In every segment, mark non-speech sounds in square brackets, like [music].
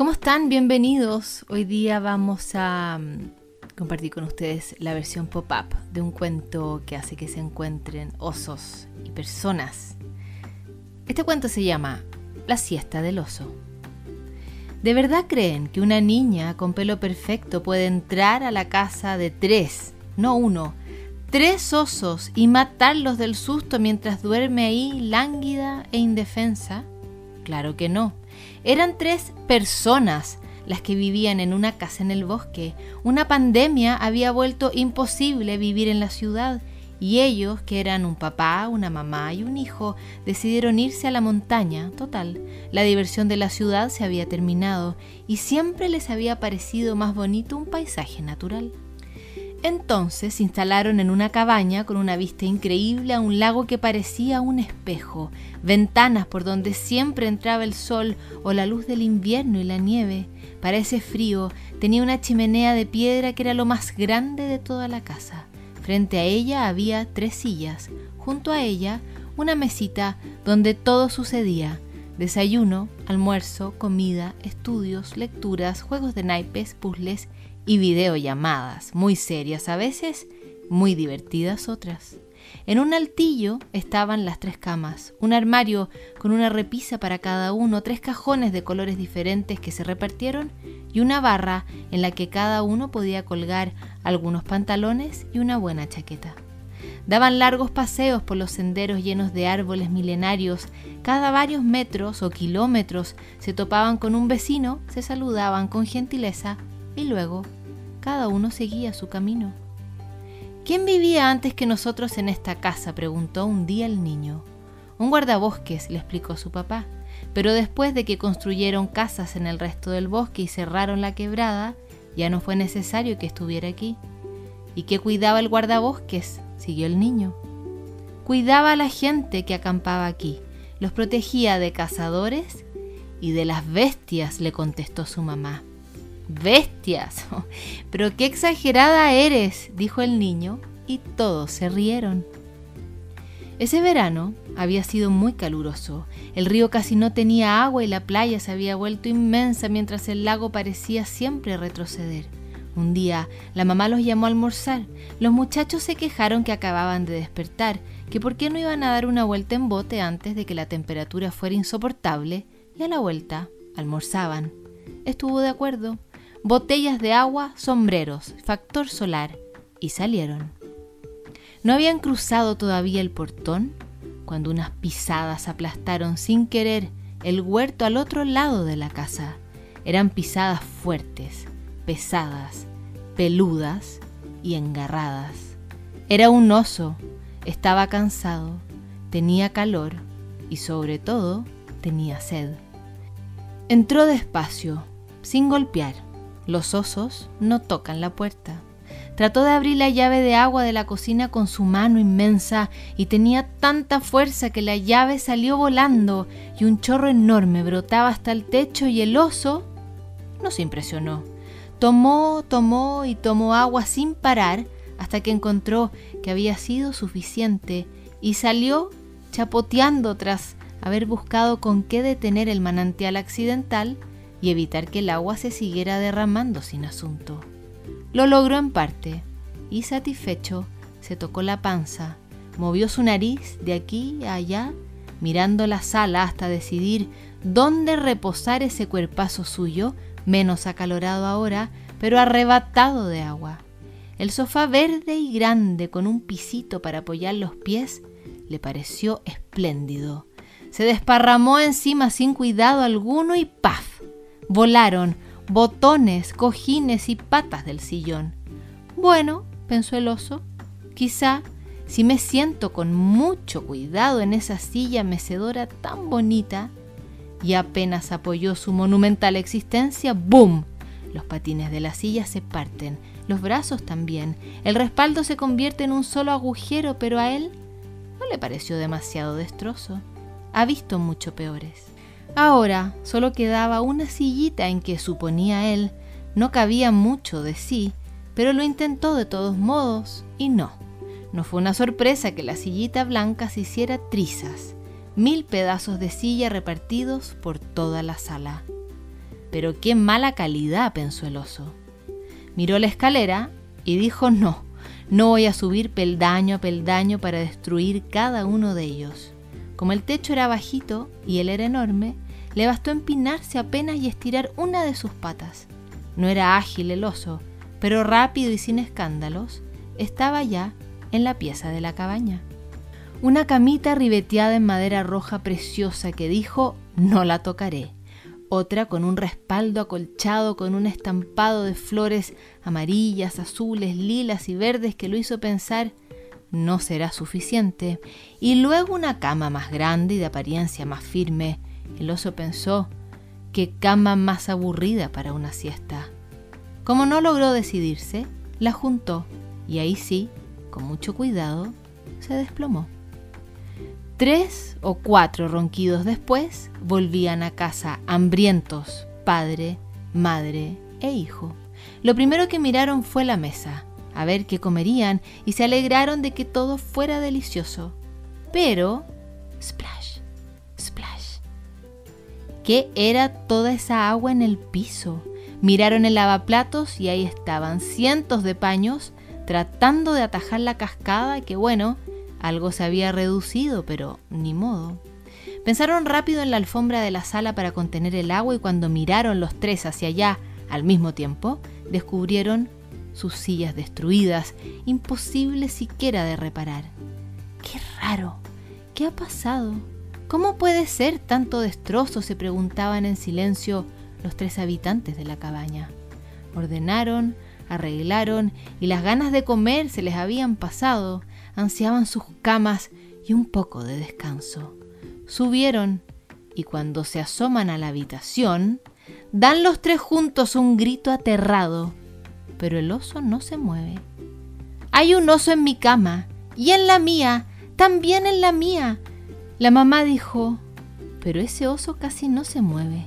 ¿Cómo están? Bienvenidos. Hoy día vamos a mm, compartir con ustedes la versión pop-up de un cuento que hace que se encuentren osos y personas. Este cuento se llama La siesta del oso. ¿De verdad creen que una niña con pelo perfecto puede entrar a la casa de tres, no uno, tres osos y matarlos del susto mientras duerme ahí lánguida e indefensa? Claro que no. Eran tres personas las que vivían en una casa en el bosque. Una pandemia había vuelto imposible vivir en la ciudad y ellos, que eran un papá, una mamá y un hijo, decidieron irse a la montaña. Total, la diversión de la ciudad se había terminado y siempre les había parecido más bonito un paisaje natural. Entonces se instalaron en una cabaña con una vista increíble a un lago que parecía un espejo, ventanas por donde siempre entraba el sol o la luz del invierno y la nieve. Para ese frío tenía una chimenea de piedra que era lo más grande de toda la casa. Frente a ella había tres sillas, junto a ella una mesita donde todo sucedía. Desayuno, almuerzo, comida, estudios, lecturas, juegos de naipes, puzzles y videollamadas, muy serias a veces, muy divertidas otras. En un altillo estaban las tres camas, un armario con una repisa para cada uno, tres cajones de colores diferentes que se repartieron y una barra en la que cada uno podía colgar algunos pantalones y una buena chaqueta. Daban largos paseos por los senderos llenos de árboles milenarios. Cada varios metros o kilómetros se topaban con un vecino, se saludaban con gentileza y luego cada uno seguía su camino. ¿Quién vivía antes que nosotros en esta casa? preguntó un día el niño. Un guardabosques, le explicó su papá. Pero después de que construyeron casas en el resto del bosque y cerraron la quebrada, ya no fue necesario que estuviera aquí. ¿Y qué cuidaba el guardabosques? siguió el niño. Cuidaba a la gente que acampaba aquí, los protegía de cazadores y de las bestias, le contestó su mamá. Bestias. [laughs] Pero qué exagerada eres, dijo el niño, y todos se rieron. Ese verano había sido muy caluroso. El río casi no tenía agua y la playa se había vuelto inmensa mientras el lago parecía siempre retroceder. Un día la mamá los llamó a almorzar. Los muchachos se quejaron que acababan de despertar, que por qué no iban a dar una vuelta en bote antes de que la temperatura fuera insoportable, y a la vuelta almorzaban. Estuvo de acuerdo botellas de agua, sombreros, factor solar, y salieron. No habían cruzado todavía el portón cuando unas pisadas aplastaron sin querer el huerto al otro lado de la casa. Eran pisadas fuertes, pesadas, peludas y engarradas. Era un oso, estaba cansado, tenía calor y sobre todo tenía sed. Entró despacio, sin golpear los osos no tocan la puerta. Trató de abrir la llave de agua de la cocina con su mano inmensa y tenía tanta fuerza que la llave salió volando y un chorro enorme brotaba hasta el techo y el oso no se impresionó. Tomó, tomó y tomó agua sin parar hasta que encontró que había sido suficiente y salió chapoteando tras haber buscado con qué detener el manantial accidental y evitar que el agua se siguiera derramando sin asunto. Lo logró en parte, y satisfecho se tocó la panza, movió su nariz de aquí a allá, mirando la sala hasta decidir dónde reposar ese cuerpazo suyo, menos acalorado ahora, pero arrebatado de agua. El sofá verde y grande con un pisito para apoyar los pies le pareció espléndido. Se desparramó encima sin cuidado alguno y ¡paf! Volaron botones, cojines y patas del sillón. Bueno, pensó el oso, quizá si me siento con mucho cuidado en esa silla mecedora tan bonita, y apenas apoyó su monumental existencia, ¡boom! Los patines de la silla se parten, los brazos también, el respaldo se convierte en un solo agujero, pero a él no le pareció demasiado destrozo. Ha visto mucho peores. Ahora solo quedaba una sillita en que, suponía él, no cabía mucho de sí, pero lo intentó de todos modos y no. No fue una sorpresa que la sillita blanca se hiciera trizas, mil pedazos de silla repartidos por toda la sala. Pero qué mala calidad, pensó el oso. Miró la escalera y dijo no, no voy a subir peldaño a peldaño para destruir cada uno de ellos. Como el techo era bajito y él era enorme, le bastó empinarse apenas y estirar una de sus patas. No era ágil el oso, pero rápido y sin escándalos, estaba ya en la pieza de la cabaña. Una camita ribeteada en madera roja preciosa que dijo, no la tocaré. Otra con un respaldo acolchado con un estampado de flores amarillas, azules, lilas y verdes que lo hizo pensar, no será suficiente. Y luego una cama más grande y de apariencia más firme. El oso pensó, qué cama más aburrida para una siesta. Como no logró decidirse, la juntó y ahí sí, con mucho cuidado, se desplomó. Tres o cuatro ronquidos después volvían a casa hambrientos, padre, madre e hijo. Lo primero que miraron fue la mesa, a ver qué comerían y se alegraron de que todo fuera delicioso. Pero, splash, splash. ¿Qué era toda esa agua en el piso? Miraron el lavaplatos y ahí estaban cientos de paños tratando de atajar la cascada que bueno, algo se había reducido, pero ni modo. Pensaron rápido en la alfombra de la sala para contener el agua y cuando miraron los tres hacia allá al mismo tiempo, descubrieron sus sillas destruidas, imposibles siquiera de reparar. ¡Qué raro! ¿Qué ha pasado? ¿Cómo puede ser tanto destrozo? se preguntaban en silencio los tres habitantes de la cabaña. Ordenaron, arreglaron y las ganas de comer se les habían pasado, ansiaban sus camas y un poco de descanso. Subieron y cuando se asoman a la habitación, dan los tres juntos un grito aterrado, pero el oso no se mueve. Hay un oso en mi cama y en la mía, también en la mía. La mamá dijo, pero ese oso casi no se mueve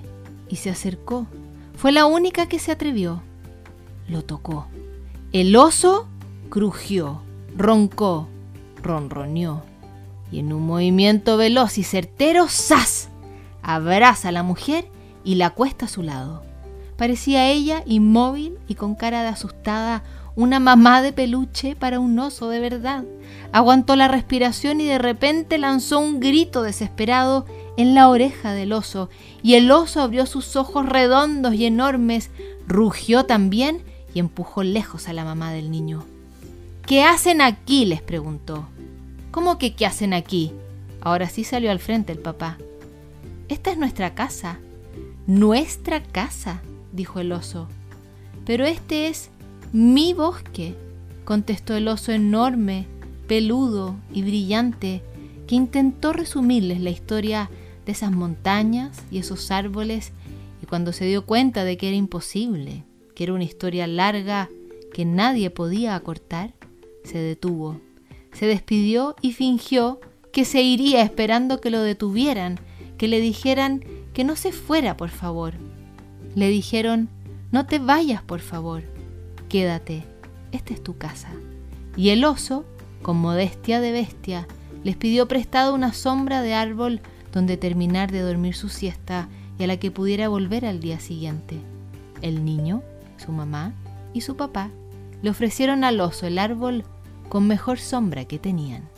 y se acercó. Fue la única que se atrevió. Lo tocó. El oso crujió, roncó, ronroneó y en un movimiento veloz y certero, ¡zas! abraza a la mujer y la acuesta a su lado. Parecía ella inmóvil y con cara de asustada, una mamá de peluche para un oso de verdad. Aguantó la respiración y de repente lanzó un grito desesperado en la oreja del oso, y el oso abrió sus ojos redondos y enormes, rugió también y empujó lejos a la mamá del niño. ¿Qué hacen aquí? les preguntó. ¿Cómo que qué hacen aquí? Ahora sí salió al frente el papá. Esta es nuestra casa. Nuestra casa, dijo el oso. Pero este es mi bosque, contestó el oso enorme, peludo y brillante, que intentó resumirles la historia de esas montañas y esos árboles y cuando se dio cuenta de que era imposible, que era una historia larga que nadie podía acortar, se detuvo, se despidió y fingió que se iría esperando que lo detuvieran, que le dijeran que no se fuera, por favor. Le dijeron, no te vayas, por favor, quédate, esta es tu casa. Y el oso, con modestia de bestia, les pidió prestado una sombra de árbol donde terminar de dormir su siesta y a la que pudiera volver al día siguiente. El niño, su mamá y su papá le ofrecieron al oso el árbol con mejor sombra que tenían.